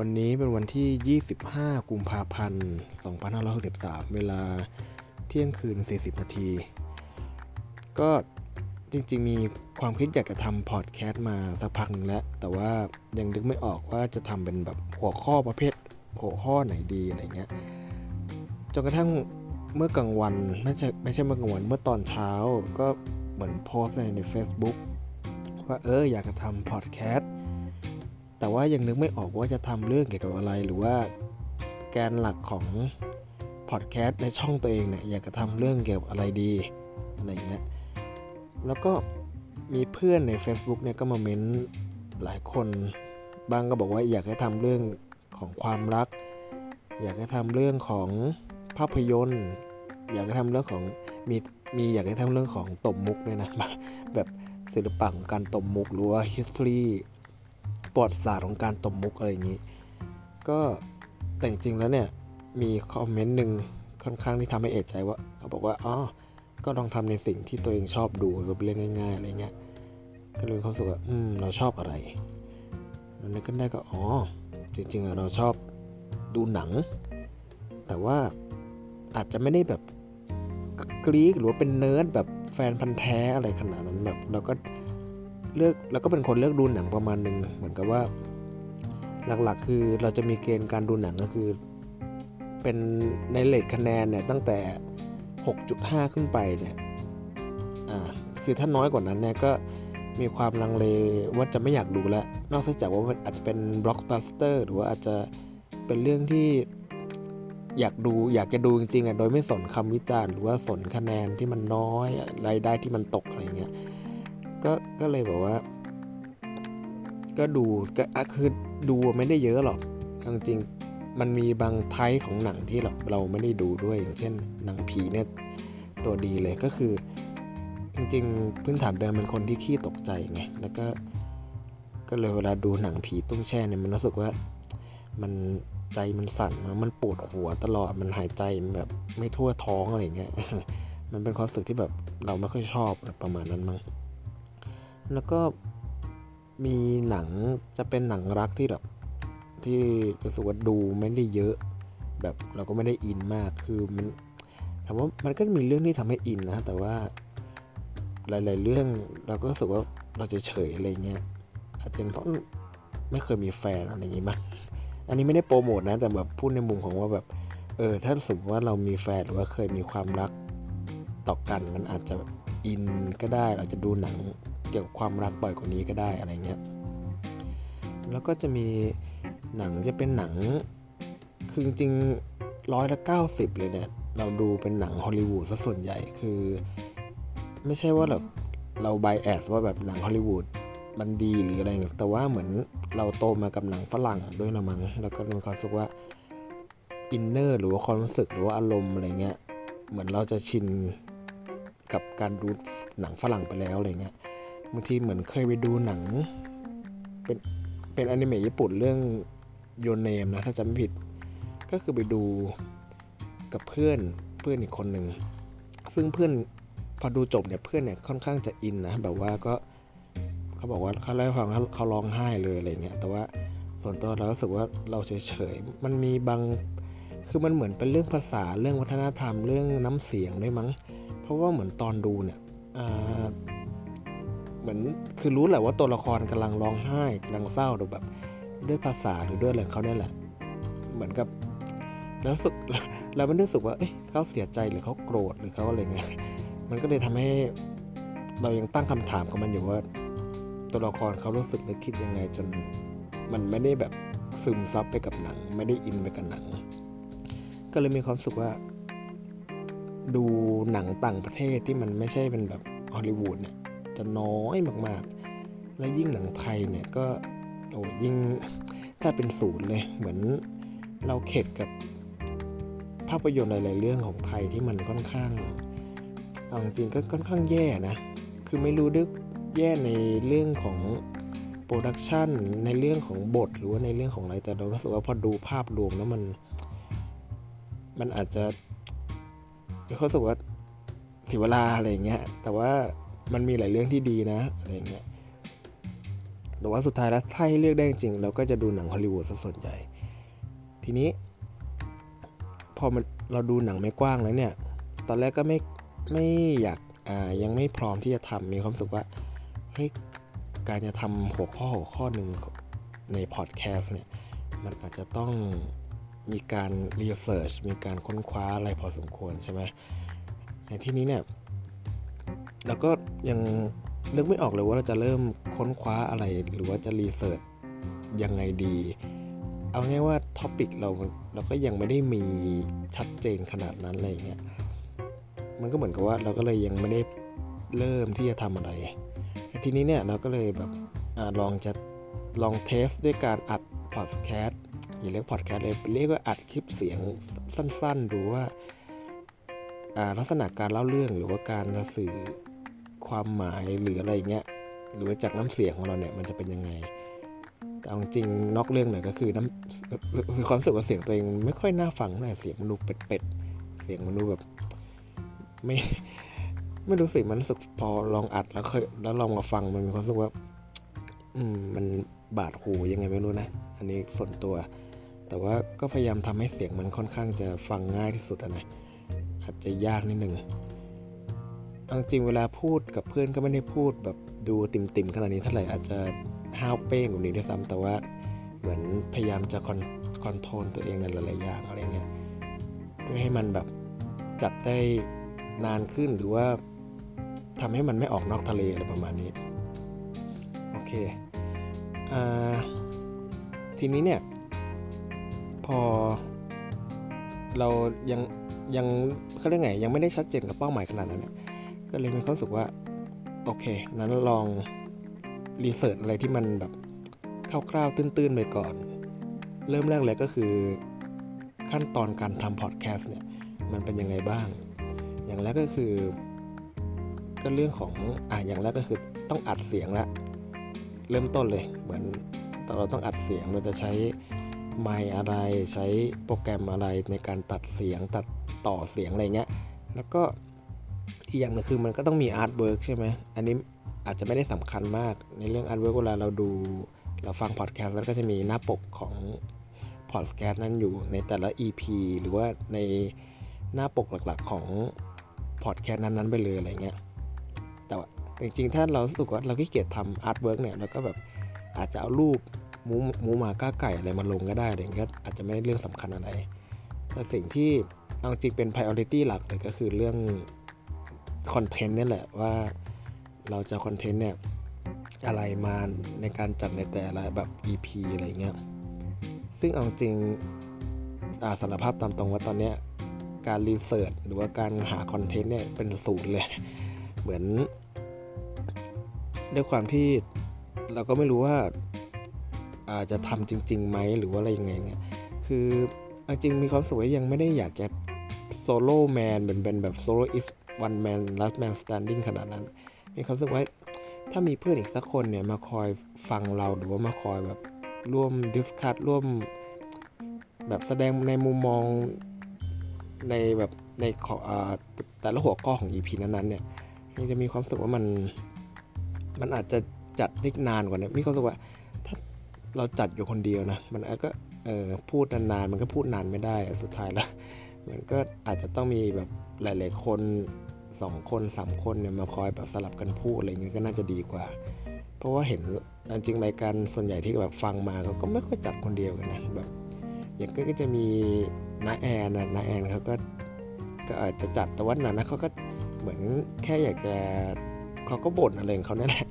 วันนี้เป็นวันที่ 25 กุมภาพันธ์ 2563 เวลาเที่ยงคืน 40 นาที ก็จริงๆ มีความคิดอยากจะทำพอดแคสต์มาสักพักหนึ่งแล้ว แต่ว่ายังนึกไม่ออกว่าจะทำเป็นแบบหัวข้อประเภทหัวข้อไหนดีอะไรเงี้ย จนกระทั่งเมื่อกลางวันไม่ใช่ไม่ใช่เมื่อกลางวันเมื่อตอนเช้าก็เหมือนโพสต์ในใน Facebook ว่าเอออยากจะทำพอดแคสต์ แต่ว่ายังนึกไม่ออกว่าจะทำเรื่องเกี่ยวกับอะไร หรือว่าแกนหลักของพอดแคสต์ในช่องตัวเองเนี่ยอยากจะทำเรื่องเกี่ยวกับอะไรดีอะไรเงี้ยแล้วก็มีเพื่อนใน Facebook เนี่ยก็มาเม้นหลายคนบางก็บอกว่าอยากให้ทำเรื่องของความรัก อยากให้ทำเรื่องของภาพยนตร์ อยากให้ทำเรื่องของมีมีอยากให้ทำเรื่องของตบมุกด้วยนะแบบศิลปะของการตบมุกหรือว่า history ประวัติศาสตร์ของการตบมุกอะไรอย่างนี้ ก็แต่จริงๆแล้วเนี่ยมีคอมเมนต์หนึ่งค่อนข้างที่ทำให้เอะใจว่าเขาบอกว่าอ๋อก็ลองทำในสิ่งที่ตัวเองชอบดูหรือเป็นเรื่องง่ายๆอะไรเงี้ยก็เลยเขาสึกว่าอืมเราชอบอะไรแล้วนึกขึ้นได้ก็อ๋อจริงๆอะเราชอบดูหนัง แต่ว่าอาจจะไม่ได้แบบกรีกหรือว่าเป็นเนิร์ดแบบแฟนพันธ์แท้อะไรขนาดนั้นแบบเราก็ เลือกเราก็เป็นคนเลือกดูหนังประมาณหนึ่งเหมือนกับว่า หลักๆ คือเราจะมีเกณฑ์การดูหนังก็คือ เป็นในเลทคะแนนเนี่ยตั้งแต่ 6.5 ขึ้นไปเนี่ยอ่าคือถ้าน้อยกว่านั้นเนี่ยก็มีความลังเลว่าจะไม่อยากดูแล้ว นอกจากว่าอาจจะเป็นบล็อกบัสเตอร์หรือว่าอาจจะเป็นเรื่องที่อยากดูอยากจะดูจริงๆอะโดยไม่สนคำวิจารณ์หรือว่าสนคะแนนที่มันน้อยรายได้ที่มันตกอะไรเงี้ย ก็ก็เลยบอกว่า ก็ดูก็คือดูไม่ได้เยอะหรอกจริงมันมีบาง type ของหนังที่เราเราไม่ได้ดูด้วยอย่างเช่น หนังผีเนี่ยตัวดีเลยก็คือ จริงๆ พื้นฐานเดิมเป็นคนที่ขี้ตกใจไงแล้วก็ ก็เลยเวลาดูหนังผีตุ้งแช่เนี่ยมันรู้สึกว่า มันใจมันสั่นมันปวดหัวตลอดมันหายใจแบบไม่ทั่วท้องอะไรเงี้ยมันเป็นความรู้สึกที่แบบเราไม่ค่อยชอบประมาณนั้นมั้ง แล้วก็มีหนังจะเป็นหนังรักที่แบบที่รู้สึกว่าดูไม่ได้เยอะ แบบเราก็ไม่ได้อินมากคือมันถามว่ามันก็มีเรื่องที่ทำให้อินนะแต่ว่าหลาย ๆ เรื่องเราก็รู้สึกว่าเราจะเฉยอะไรเงี้ยอาจจะเพราะไม่เคยมีแฟนอะไรอย่างงี้มั้งอันนี้ไม่ได้โปรโมทนะ แต่แบบพูดในมุมของว่าแบบเออถ้าสมมติว่าเรามีแฟนหรือว่าเคยมีความรักต่อกันมันอาจจะอินก็ได้ เราจะดูหนัง เกี่ยวกับความรักบ่อยกว่านี้ก็ได้อะไรเงี้ยแล้วก็จะมีหนังจะเป็นหนังคือจริงร้อยละเก้าสิบเลยเนี่ยเราดูเป็นหนังฮอลลีวูดซะส่วนใหญ่คือ ไม่ใช่ว่าแบบเราไบแอสว่าแบบหนังฮอลลีวูดมันดีหรืออะไรแต่ว่าเหมือนเราโตมากับหนังฝรั่งด้วยละมั้งแล้วก็มีความรู้สึกว่าอินเนอร์หรือว่าความรู้สึกหรือว่าอารมณ์อะไรเงี้ยเหมือนเราจะชินกับการดูหนังฝรั่งไปแล้วอะไรเงี้ย บางทีเหมือนเคยไปดูหนัง เป็นเป็นอนิเมะญี่ปุ่นเรื่องโยนเนมนะถ้าจำไม่ผิด ก็คือไปดูกับเพื่อนเพื่อนอีกคนหนึ่ง ซึ่งเพื่อนพอดูจบเนี่ยเพื่อนเนี่ยค่อนข้างจะอินนะแบบว่าก็เขาบอกว่าเขาเล่าให้ฟังเขาร้องไห้เลยอะไรเงี้ยแต่ว่าส่วนตัวเรารู้สึกว่าเราเฉยๆมันมีบางคือมันเหมือนเป็นเรื่องภาษาเรื่องวัฒนธรรมเรื่องน้ำเสียงด้วยมั้ง เพราะว่าเหมือนตอนดูเนี่ย เหมือนคือรู้แหละว่าตัวละครกำลังร้องไห้กำลังเศร้าหรือแบบด้วยภาษาหรือด้วยอะไรเขาเนี่ยแหละ เหมือนกับแล้วสึกเราไม่รู้สึกว่าเอ๊ะเขาเสียใจหรือเขาโกรธหรือเขาอะไรเงี้ยมันก็เลยทำให้เรายังตั้งคำถามกับมันอยู่ว่า ตัวละครเขารู้สึกหรือคิดยังไงจนมันไม่ได้แบบซึมซับไปกับหนัง ไม่ได้อินไปกับหนัง ก็เลยมีความสุขว่า ดูหนังต่างประเทศที่มันไม่ใช่เป็นแบบฮอลลีวูดเนี่ย จะน้อยมากๆ และยิ่งหนังไทยเนี่ยก็โอ้ยิ่งถ้าเป็นศูนย์เลยเหมือนเราเข็ดกับภาพยนตร์หลายๆเรื่องของไทยที่มันค่อนข้างเอาจริงก็ค่อนข้างแย่นะ คือไม่รู้ดึกแย่ในเรื่องของโปรดักชันในเรื่องของบทหรือว่าในเรื่องของอะไรแต่เราก็รู้สึกว่าพอดูภาพรวมแล้วมัน มันอาจจะเขาสึกว่าเสียเวลาอะไรเงี้ย แต่ว่า มันมีหลายเรื่องที่ดีนะอะไรเงี้ยแต่ว่าสุดท้ายแล้วถ้าให้เลือกได้จริงเราก็จะดูหนังฮอลลีวูดซะส่วนใหญ่ ทีนี้ พอมันเราดูหนังไม่กว้างแล้วเนี่ย ตอนแรกก็ไม่ไม่อยากอ่ายังไม่พร้อมที่จะทำมีความสึกว่าเฮ้ยการจะทำหัวข้อหัวข้อหนึ่งในพอดแคสต์เนี่ยมันอาจจะต้องมีการ research มีการค้นคว้าอะไรพอสมควรใช่ไหมในที่นี้เนี่ย เราก็ยังนึกไม่ออกเลยว่าเราจะเริ่มค้นคว้าอะไรหรือว่าจะ research ยังไงดี เอาง่ายว่า topic เราเราก็ยังไม่ได้มีชัดเจนขนาดนั้นอะไรเงี้ยมันก็เหมือนกับว่าเราก็เลยยังไม่ได้เริ่มที่จะทำอะไร ทีนี้เนี่ยเราก็เลยแบบอลองจะลองเทสด้วยการอัดพอดแคสต์อย่าเรียกพอดแคสต์เลยเรียกว่าอัดคลิปเสียงสั้นๆดูว่าลักษณะการเล่าเรื่องหรือว่าการสื่อ ความหมายหรืออะไรเงี้ยหรือว่าจากน้ำเสียงของเราเนี่ยมันจะเป็นยังไง แต่จริงนอกเรื่องหน่อยก็คือน้ำมีความรู้สึกว่าเสียงตัวเองไม่ค่อยน่าฟังเลยเสียงมันดูเป็ดๆเสียงมันดูแบบไม่ไม่รู้สิมันรู้สึกพอลองอัดแล้วเคยแล้วลองมาฟังมันมีความรู้สึกว่า อืมมันบาดหูยังไงไม่รู้นะ อันนี้ส่วนตัว แต่ว่าก็พยายามทำให้เสียงมันค่อนข้างจะฟังง่ายที่สุดนะอาจจะยากนิดนึงาจริงเวลาพูดกับเพื่อนก็ไม่ได้พูดแบบดูติ่มๆขนาดนี้เท่าไหร่อาจจะห้าวเป้งกว่านี้ด้วยซ้ำแต่ว่าเหมือนพยายามจะคอนคอนโทรลตัวเองในหลายๆอย่างอะไรเงี้ยเพื่อให้มันแบบจัดได้นานขึ้นหรือว่าทำให้มันไม่ออกนอกทะเลอะไรประมาณนี้โอเคอทีนี้เนี่ย พอเรายังยังเขาเรียกไงยังไม่ได้ชัดเจนกับเป้าหมายขนาดนั้นเนี่ย ก็เลยมีความรู้สึกว่า โอเคนั้นลองรีเสิร์ชอะไรที่มันแบบคร่าวๆตื้นๆไปก่อน เริ่มแรกเลยก็คือขั้นตอนการทำพอดแคสต์เนี่ย มันเป็นยังไงบ้าง อย่างแรกก็คือ ก็เรื่องของอ่าอย่างแรกก็คือต้องอัดเสียงละเริ่มต้นเลย เหมือนเราต้องอัดเสียงเราจะใช้ไมค์อะไรใช้โปรแกรมอะไรในการตัดเสียงตัดต่อเสียงอะไรเงี้ย แล้วก็ อีกอย่างนึงคือมันก็ต้องมี artwork ใช่ไหมอันนี้อาจจะไม่ได้สำคัญมากในเรื่อง artwork เวลาเราดูเราฟังพอดแคสต์แล้วก็จะมีหน้าปกของพอดแคสต์นั้นอยู่ในแต่ละ EP หรือว่าในหน้าปกหลักๆของพอดแคสต์นั้นๆไปเลยอะไรเงี้ยแต่ว่าจริงๆ ถ้าเรารู้สึกว่าเราขี้เกียจทำ artwork เนี่ยเราก็แบบอาจจะเอารูปหมูหมูหมากาไก่อะไรมาลงก็ได้อะไรเงี้ยอาจจะไม่ได้เรื่องสำคัญอะไรแต่สิ่งที่เอาจริงเป็น priority หลักเลยก็คือเรื่อง คอนเทนต์นี่แหละว่าเราจะคอนเทนต์เนี่ยอะไรมาในการจัดในแต่ละแบบ EP อะไรเงี้ย ซึ่งเอาจริงอาสารภาพตามตรงว่าตอนเนี้ยการรีเสิร์ชหรือว่าการหาคอนเทนต์เนี่ยเป็นศูนย์เลย เหมือน ด้วยความที่เราก็ไม่รู้ว่าอาจจะทำจริงๆไหมหรือว่าอะไรยังไงเนี่ย คือจริงมีความสุขยังไม่ได้อยากจะsolo man เป็นแบบ soloist one man last man standing ขนาดนั้น มีความรู้สึกว่าถ้ามีเพื่อนอีกสักคนเนี่ยมาคอยฟังเราหรือว่ามาคอยแบบร่วม discuss ร่วม แบบแสดงในมุมมองในแบบในแต่ละหัวข้อของ EP นั้นๆเนี่ยมันจะมีความรู้สึกว่ามันมันอาจจะจัดได้นานกว่านี้มีความรู้สึกว่าถ้าเราจัดอยู่คนเดียวนะ มันก็เออพูดนานๆ มันก็พูดนานไม่ได้ สุดท้ายแล้ว มันก็อาจจะต้องมีแบบหลาย ๆ คน 2 คน3คนเนี่ยมาคอยแบบสลับกันพูดอะไรเงี้ยก็น่าจะดีกว่า เพราะว่าเห็นจริงรายการส่วนใหญ่ที่แบบฟังมาเขาก็ไม่ค่อยจัดคนเดียวกันนะแบบอย่างก็จะมีน้าแอนนะน้าแอนเขาก็ก็อาจจะจัดแต่ว่านั้นนะเขาก็เหมือนแค่อยากจะเขาก็บ่นอะไรของเขาเนี่ยแหละ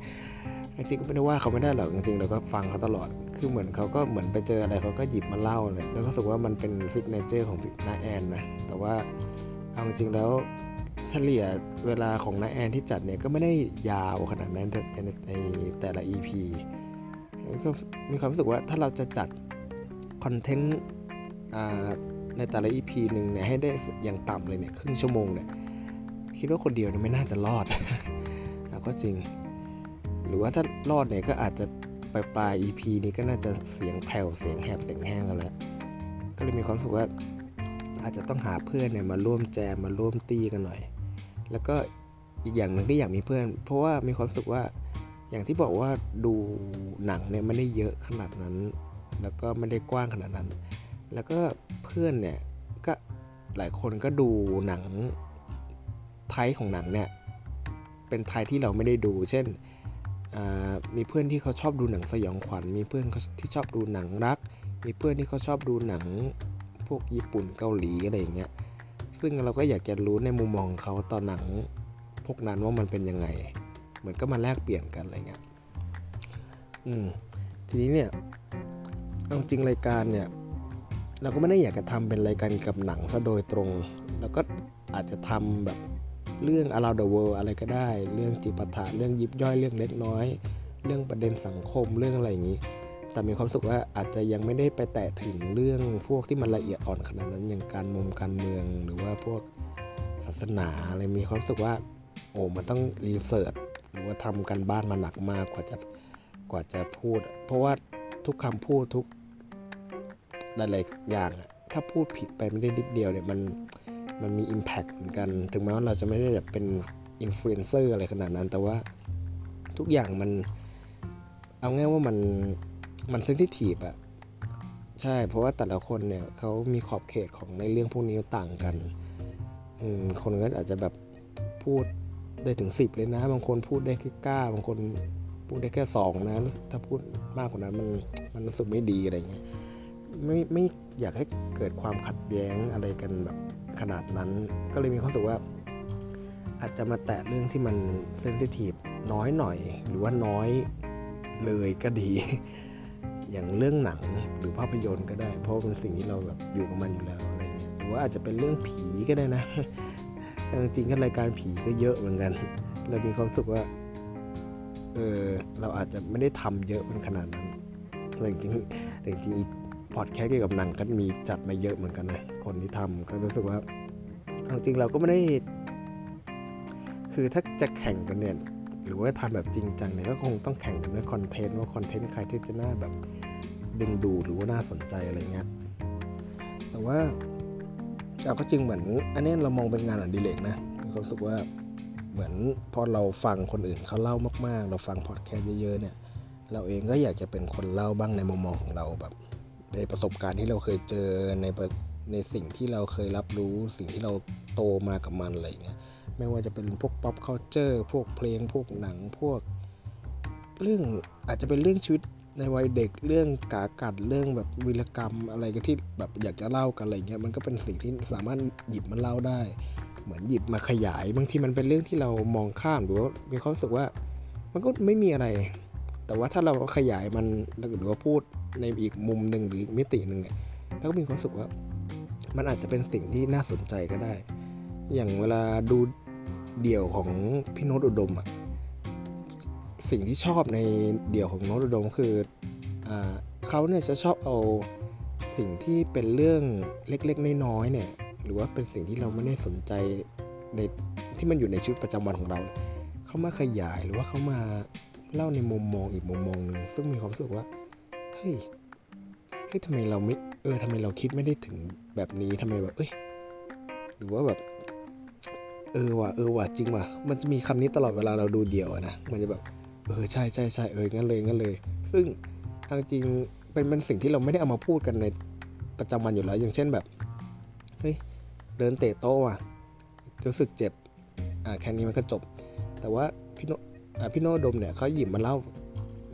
จริงก็ไม่ได้ว่าเขาไม่ได้หรอกจริงๆเราก็ฟังเขาตลอด คือเหมือนเขาก็เหมือนไปเจออะไรเขาก็หยิบมาเล่าเลยแล้วก็รู้สึกว่ามันเป็น signature ของน้าแอนนะแต่ว่าเอาจริงแล้ว เฉลี่ยเวลาของน้าแอนที่จัดเนี่ยก็ไม่ได้ยาวขนาดนั้นในในแต่ละ EP ก็มีความรู้สึกว่าถ้าเราจะจัดคอนเทนต์ในแต่ละ EP หนึ่งเนี่ยให้ได้อย่างต่ำเลยเนี่ยครึ่งชั่วโมงเนี่ยคิดว่าคนเดียวเนี่ยไม่น่าจะรอดก็จริง หรือว่าถ้ารอดเนี่ยก็อาจจะปลายปลาย EP นี้ก็น่าจะเสียงแผ่วเสียงแหบเสียงแห้งกันแล้ว ก็เลยมีความรู้สึกว่าอาจจะต้องหาเพื่อนเนี่ยมาร่วมแจมมาร่วมตีกันหน่อย แล้วก็อีกอย่างหนึ่งที่อยากมีเพื่อน เพราะว่ามีความรู้สึกว่าอย่างที่บอกว่าดูหนังเนี่ยไม่ได้เยอะขนาดนั้น แล้วก็ไม่ได้กว้างขนาดนั้น แล้วก็เพื่อนเนี่ยก็หลายคนก็ดูหนังไทยของหนังเนี่ยเป็นไทยที่เราไม่ได้ดู เช่นมีเพื่อนที่เขาชอบดูหนังสยองขวัญ มีเพื่อนที่ชอบดูหนังรัก มีเพื่อนที่เขาชอบดูหนังพวกญี่ปุ่นเกาหลีอะไรอย่างเงี้ย ซึ่งเราก็อยากจะรู้ในมุมมองเขาตอนหนังพวกนั้นว่ามันเป็นยังไง เหมือนก็มาแลกเปลี่ยนกันอะไรเงี้ยอืมทีนี้เนี่ยเอาจริงรายการเนี่ย เราก็ไม่ได้อยากจะทำเป็นรายการกับหนังซะโดยตรงแล้วก็อาจจะทำแบบเรื่อง around the world อะไรก็ได้ เรื่องจิปาถะเรื่องยิบย่อยเรื่องเล็กน้อย เรื่องประเด็นสังคมเรื่องอะไรอย่างนี้ แต่มีความสุขว่าอาจจะยังไม่ได้ไปแตะถึงเรื่องพวกที่มันละเอียดอ่อนขนาดนั้นอย่างการมุมการเมืองหรือว่าพวกศาสนาอะไรมีความสุขว่าโอ้มันต้อง research หรือว่าทำการบ้านมาหนักมากกว่าจะกว่าจะพูด เพราะว่าทุกคำพูดทุกหลายๆอย่างถ้าพูดผิดไปไม่ได้นิดเดียวเนี่ยมันมันมี Impact เหมือนกัน ถึงแม้ว่าเราจะไม่ได้แบบเป็นอินฟลูเอนเซอร์อะไรขนาดนั้น แต่ว่าทุกอย่างมันเอาง่ายว่ามัน มัน sensitive อะใช่ เพราะว่าแต่ละคนเนี่ยเขามีขอบเขตของในเรื่องพวกนี้ต่างกันคนก็อาจจะแบบพูดได้ถึง 10 เลยนะ บางคนพูดได้แค่เก้าบางคนพูดได้แค่2นะถ้าพูดมากกว่านั้นมันมันรู้สึกไม่ดีอะไรเงี้ยไม่ไม่อยากให้เกิดความขัดแย้งอะไรกันแบบขนาดนั้น ก็เลยมีความรู้สึกว่า อาจจะมาแตะเรื่องที่มันเซนซิทีฟน้อยหน่อย หรือว่าน้อยเลยก็ดี อย่างเรื่องหนังหรือภาพยนตร์ก็ได้ เพราะเป็นสิ่งที่เราแบบอยู่กับมันอยู่แล้วอะไรเงี้ยหรือว่าอาจจะเป็นเรื่องผีก็ได้นะจริงๆก็รายการผีก็เยอะเหมือนกันเรามีความสึกว่าเออเราอาจจะไม่ได้ทำเยอะเป็นขนาดนั้นแต่จริงแต่จริงพอดแคสต์เกี่ยวกับหนังก็มีจัดมาเยอะเหมือนกันนะคนที่ทำก็รู้สึกว่าจริงเราก็ไม่ได้ คือถ้าจะแข่งกันเนี่ยหรือว่าทำแบบจริงจังเนี่ยก็คงต้องแข่งกันด้วยคอนเทนต์ว่าคอนเทนต์ใครที่จะน่าแบบ ดึงดูหรือว่าน่าสนใจอะไรเงี้ยแต่ว่าเราก็จริงเหมือนอันนี้เรามองเป็นงานอดิเรกนะมีความรู้สึกว่าเหมือนพอเราฟังคนอื่นเขาเล่ามาก ๆ เราฟังพอดแคสต์เยอะๆเนี่ยเราเองก็อยากจะเป็นคนเล่าบ้างในมุมมองของเราแบบในประสบการณ์ที่เราเคยเจอในในสิ่งที่เราเคยรับรู้ สิ่งที่เราโตมากับมันอะไรเงี้ยไม่ว่าจะเป็นพวก pop culture พวกเพลงพวกหนังพวก เรื่องอาจจะเป็นเรื่องชีวิต ในวัยเด็กเรื่องกากัดเรื่องแบบวิรกรรมอะไรก็ที่แบบอยากจะเล่ากันอะไรเงี้ยมันก็เป็นสิ่งที่สามารถหยิบมาเล่าได้ เหมือนหยิบมาขยายบางทีมันเป็นเรื่องที่เรามองข้ามหรือว่ามีความรู้สึกว่า มันก็ไม่มีอะไร แต่ว่าถ้าเราขยายมันหรือว่าพูดในอีกมุมหนึ่งหรือมิติหนึ่งเนี่ยแล้วก็มีความรู้สึกว่า มันอาจจะเป็นสิ่งที่น่าสนใจก็ได้ อย่างเวลาดูเดี่ยวของพี่โนตอุดมอะ สิ่งที่ชอบในเดี่ยวของโน้ตอุดมคืออเขาเนี่ยจะชอบเอาสิ่งที่เป็นเรื่องเล็กๆน้อยๆเนี่ยหรือว่าเป็นสิ่งที่เราไม่ได้สนใจในที่มันอยู่ในชีวิตประจำวันของเรา เขามาขยายหรือว่าเขามาเล่าในมุมมองอีกมุมมองหนึ่งซึ่งมีความรู้สึกว่าเฮ้ยเฮ้ยทำไมเราไม่เออทำไมเราคิดไม่ได้ถึงแบบนี้ทำไมแบบเอ้ยหรือว่าแบบ เออว่ะเออว่ะจริงว่ะมันจะมีคำนี้ตลอดเวลาเราดูเดี่ยวนะมันจะแบบ เออใช่ใช่ใช่เอองั้นเลยงั้นเลย ซึ่งทางจริงเป็นเป็นสิ่งที่เราไม่ได้เอามาพูดกันในประจำวันอยู่แล้ว อย่างเช่นแบบเฮ้ยเดินเตะโต้อะรู้สึกเจ็บอ่าแค่นี้มันก็จบ แต่ว่าพี่โนอ่าพี่โนดมเนี่ยเขาหยิบมาเล่า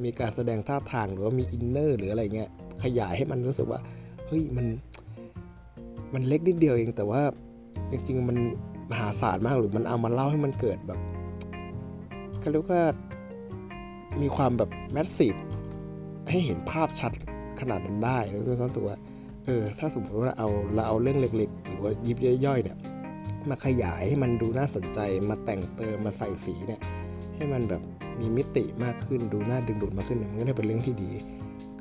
มีการแสดงท่าทางหรือว่ามีอินเนอร์หรืออะไรเงี้ยขยายให้มันรู้สึกว่าเฮ้ยมัน มันเล็กนิดเดียวเองแต่ว่าจริงๆมันมหาศาลมากหรือมันเอามาเล่าให้มันเกิดแบบเขาเรียกว่า มีความแบบแมสซีฟให้เห็นภาพชัดขนาดนั้นได้แล้วก็รู้สึกว่าเออถ้าสมมติว่าเอาเราเอาเรื่องเล็กๆ หรือว่ายิบย่อยๆเนี่ยมาขยายให้มันดูน่าสนใจมาแต่งเติมมาใส่สีเนี่ยให้มันแบบมีมิติมากขึ้นดูน่าดึงดูดมากขึ้นมันก็ได้เป็นเรื่องที่ดี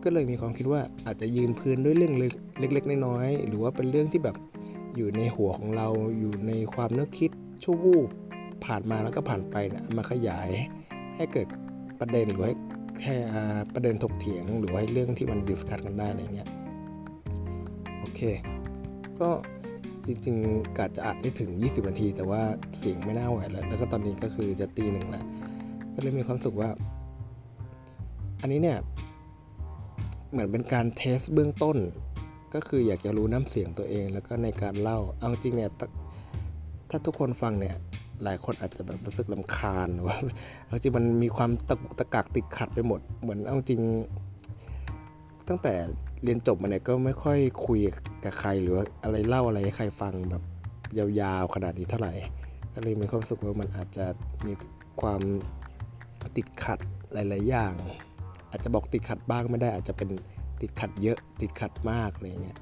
ก็เลยมีความคิดว่าอาจจะยืนพื้นด้วยเรื่องเล็กๆน้อยๆหรือว่าเป็นเรื่องที่แบบอยู่ในหัวของเราอยู่ในความนึกคิดชั่ววูบผ่านมาแล้วก็ผ่านไปนะมาขยายให้เกิด ประเด็นหรือให้แค่ประเด็นถกเถียงหรือว่าเรื่องที่มันดิสคัตกันได้อะไรเงี้ยโอเค ก็จริงๆกะจะอัดให้ถึง 20 นาที แต่ว่าเสียงไม่น่าไหวแล้ว แล้วก็ตอนนี้ก็คือจะตีหนึ่งแล้วก็เลยมีความสุขว่า อันนี้เนี่ย เหมือนเป็นการเทสเบื้องต้น ก็คืออยากจะรู้น้ำเสียงตัวเอง แล้วก็ในการเล่าเอาจริงเนี่ยถ้าทุกคนฟังเนี่ย หลายคนอาจจะแบบรู้สึกลำคาญหรือว่าเอาจริงมันมีความตะกุกตะกักติดขัดไปหมด เหมือนเอาจริง ตั้งแต่เรียนจบมาเนี่ยก็ไม่ค่อยคุยกับใครหรือว่าอะไรเล่าอะไรให้ใครฟังแบบยาวๆขนาดนี้เท่าไหร่ ก็เลยมีความรู้สึกว่ามันอาจจะมีความติดขัดหลาย ๆ อย่าง อาจจะบอกติดขัดบ้างไม่ได้ อาจจะเป็นติดขัดเยอะติดขัดมากอะไรเงี้ย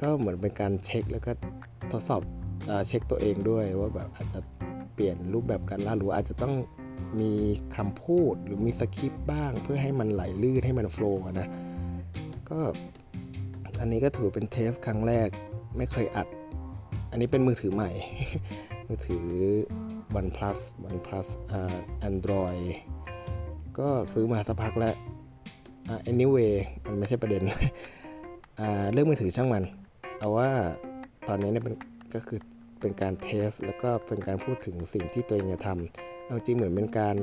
ก็เหมือนเป็นการเช็คแล้วก็ทดสอบ เช็คตัวเองด้วยว่าแบบอาจจะเปลี่ยนรูปแบบการเล่าหรืออาจจะต้องมีคำพูดหรือมีสคริปต์บ้าง เพื่อให้มันไหลลื่นให้มันโฟล์นะก็อันนี้ก็ถือเป็นเทสครั้งแรกไม่เคยอัด อันนี้เป็นมือถือใหม่ มือถือ OnePlus OnePlus อ่า Android ก็ซื้อมาสักพักแล้วอ่า anyway มันไม่ใช่ประเด็นอ่าเรื่องมือถือช่างมัน เอาว่าตอนนี้เนี่ยเป็นก็คือ เป็นการเทส แล้วก็เป็นการพูดถึงสิ่งที่ตัวเองจะทำเอาจริงเหมือนเป็นการ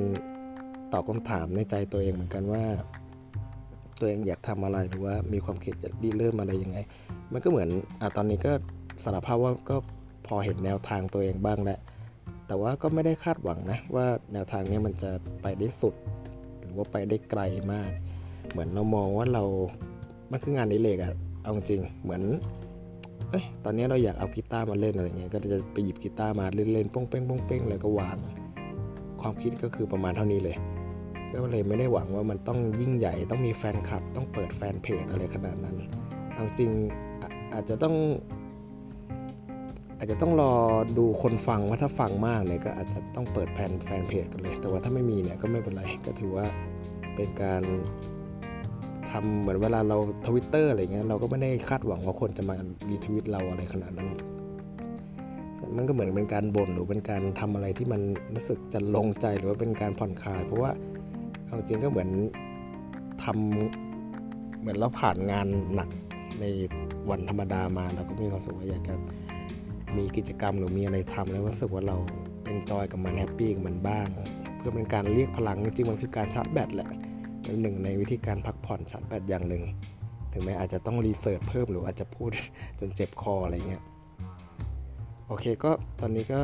ตอบคำถามในใจตัวเองเหมือนกันว่า ตัวเองอยากทำอะไรหรือว่ามีความคิดจะรีเริ่มอะไรยังไง มันก็เหมือนอะตอนนี้ก็สารภาพว่าก็พอเห็นแนวทางตัวเองบ้างแหล้วแต่ว่าก็ไม่ได้คาดหวังนะว่าแนวทางนี้มันจะไปได้สุด หรือว่าไปได้ไกลมาก เหมือนเรามองว่าเรา มันคืองานอดิเรกอะเอาจริงเหมือน เอ้ยตอนนี้เราอยากเอากีตาร์มาเล่นอะไรเงี้ยก็จะไปหยิบกีตาร์มาเล่นๆป้องเป้งป้องเป้งแล้วก็วาง ความคิดก็คือประมาณเท่านี้เลย ก็เลยไม่ได้หวังว่ามันต้องยิ่งใหญ่ต้องมีแฟนคลับ ต้องเปิดแฟนเพจอะไรขนาดนั้นเอาจริงออาจจะต้อง อาจจะต้องรอดูคนฟังว่าถ้าฟังมากเนี่ยก็อาจจะต้องเปิดแฟนแฟนเพจกันเลย แต่ว่าถ้าไม่มีเนี่ยก็ไม่เป็นไรก็ถือว่าเป็นการ ทำเหมือนเวลาเราทวิตเตอร์อะไรเงี้ยเราก็ไม่ได้คาดหวังว่าคนจะมารีทวิตเราอะไรขนาดนั้น มันก็เหมือนเป็นการบ่นหรือเป็นการทำอะไรที่มันรู้สึกจรรโลงใจหรือว่าเป็นการผ่อนคลาย เพราะว่าเอาจริงก็เหมือนทำเหมือนเราผ่านงานหนักในวันธรรมดามาเราก็มีความสุขว่าอยากจะมีกิจกรรมหรือมีอะไรทำแล้วรู้สึกว่าเรา enjoy กับมัน happy กับมันบ้าง เพื่อเป็นการเรียกพลังจริงๆมันคือการชาร์จแบตแหละ เป็นหนึ่งในวิธีการพักผ่อนชาร์จแบตอย่างหนึ่ง ถึงแม้อาจจะต้อง research เพิ่มหรืออาจจะพูดจนเจ็บคออะไรเงี้ย โอเคก็ตอนนี้ก็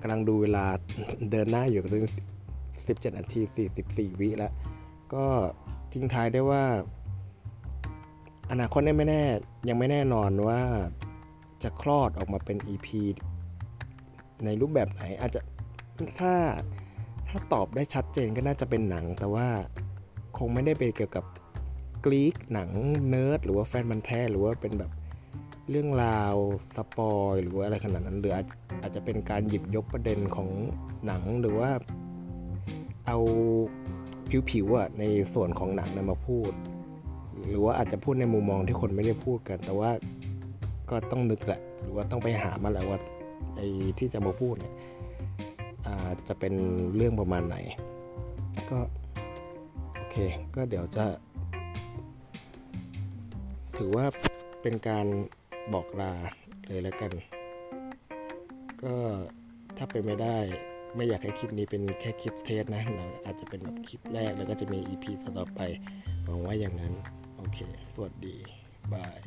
กำลังดูเวลาเดินหน้าอยู่ถึง17นาที44วิแล้ว ก็ทิ้งท้ายได้ว่า อนาคตเนี่ยไม่แน่ยังไม่แน่นอนว่าจะคลอดออกมาเป็น EP ในรูปแบบไหนอาจจะถ้า ถ้าตอบได้ชัดเจนก็น่าจะเป็นหนัง แต่ว่าคงไม่ได้เป็นเกี่ยวกับ geek หนังเนิร์ดหรือว่าแฟนพันธุ์แท้หรือว่าเป็นแบบเรื่องราว spoil หรือว่าอะไรขนาดนั้นหรืออาจอาจจะเป็นการหยิบยกประเด็นของหนังหรือว่าเอาผิวๆอะในส่วนของหนังนะมาพูด หรือว่าอาจจะพูดในมุมมองที่คนไม่ได้พูดกัน แต่ว่าก็ต้องนึกแหละ หรือว่าต้องไปหามาแหละว่าไอ้ที่จะมาพูดเนี่ย จะเป็นเรื่องประมาณไหน ก็โอเค ก็เดี๋ยวจะ ถือว่าเป็นการบอกลาเลยแล้วกัน ก็ถ้าเป็นไม่ได้ไม่อยากให้คลิปนี้เป็นแค่คลิปเทสนะเราอาจจะเป็นแบบคลิปแรกแล้วก็จะมี EP ต่อไปหวังว่าอย่างนั้น โอเค สวัสดี บาย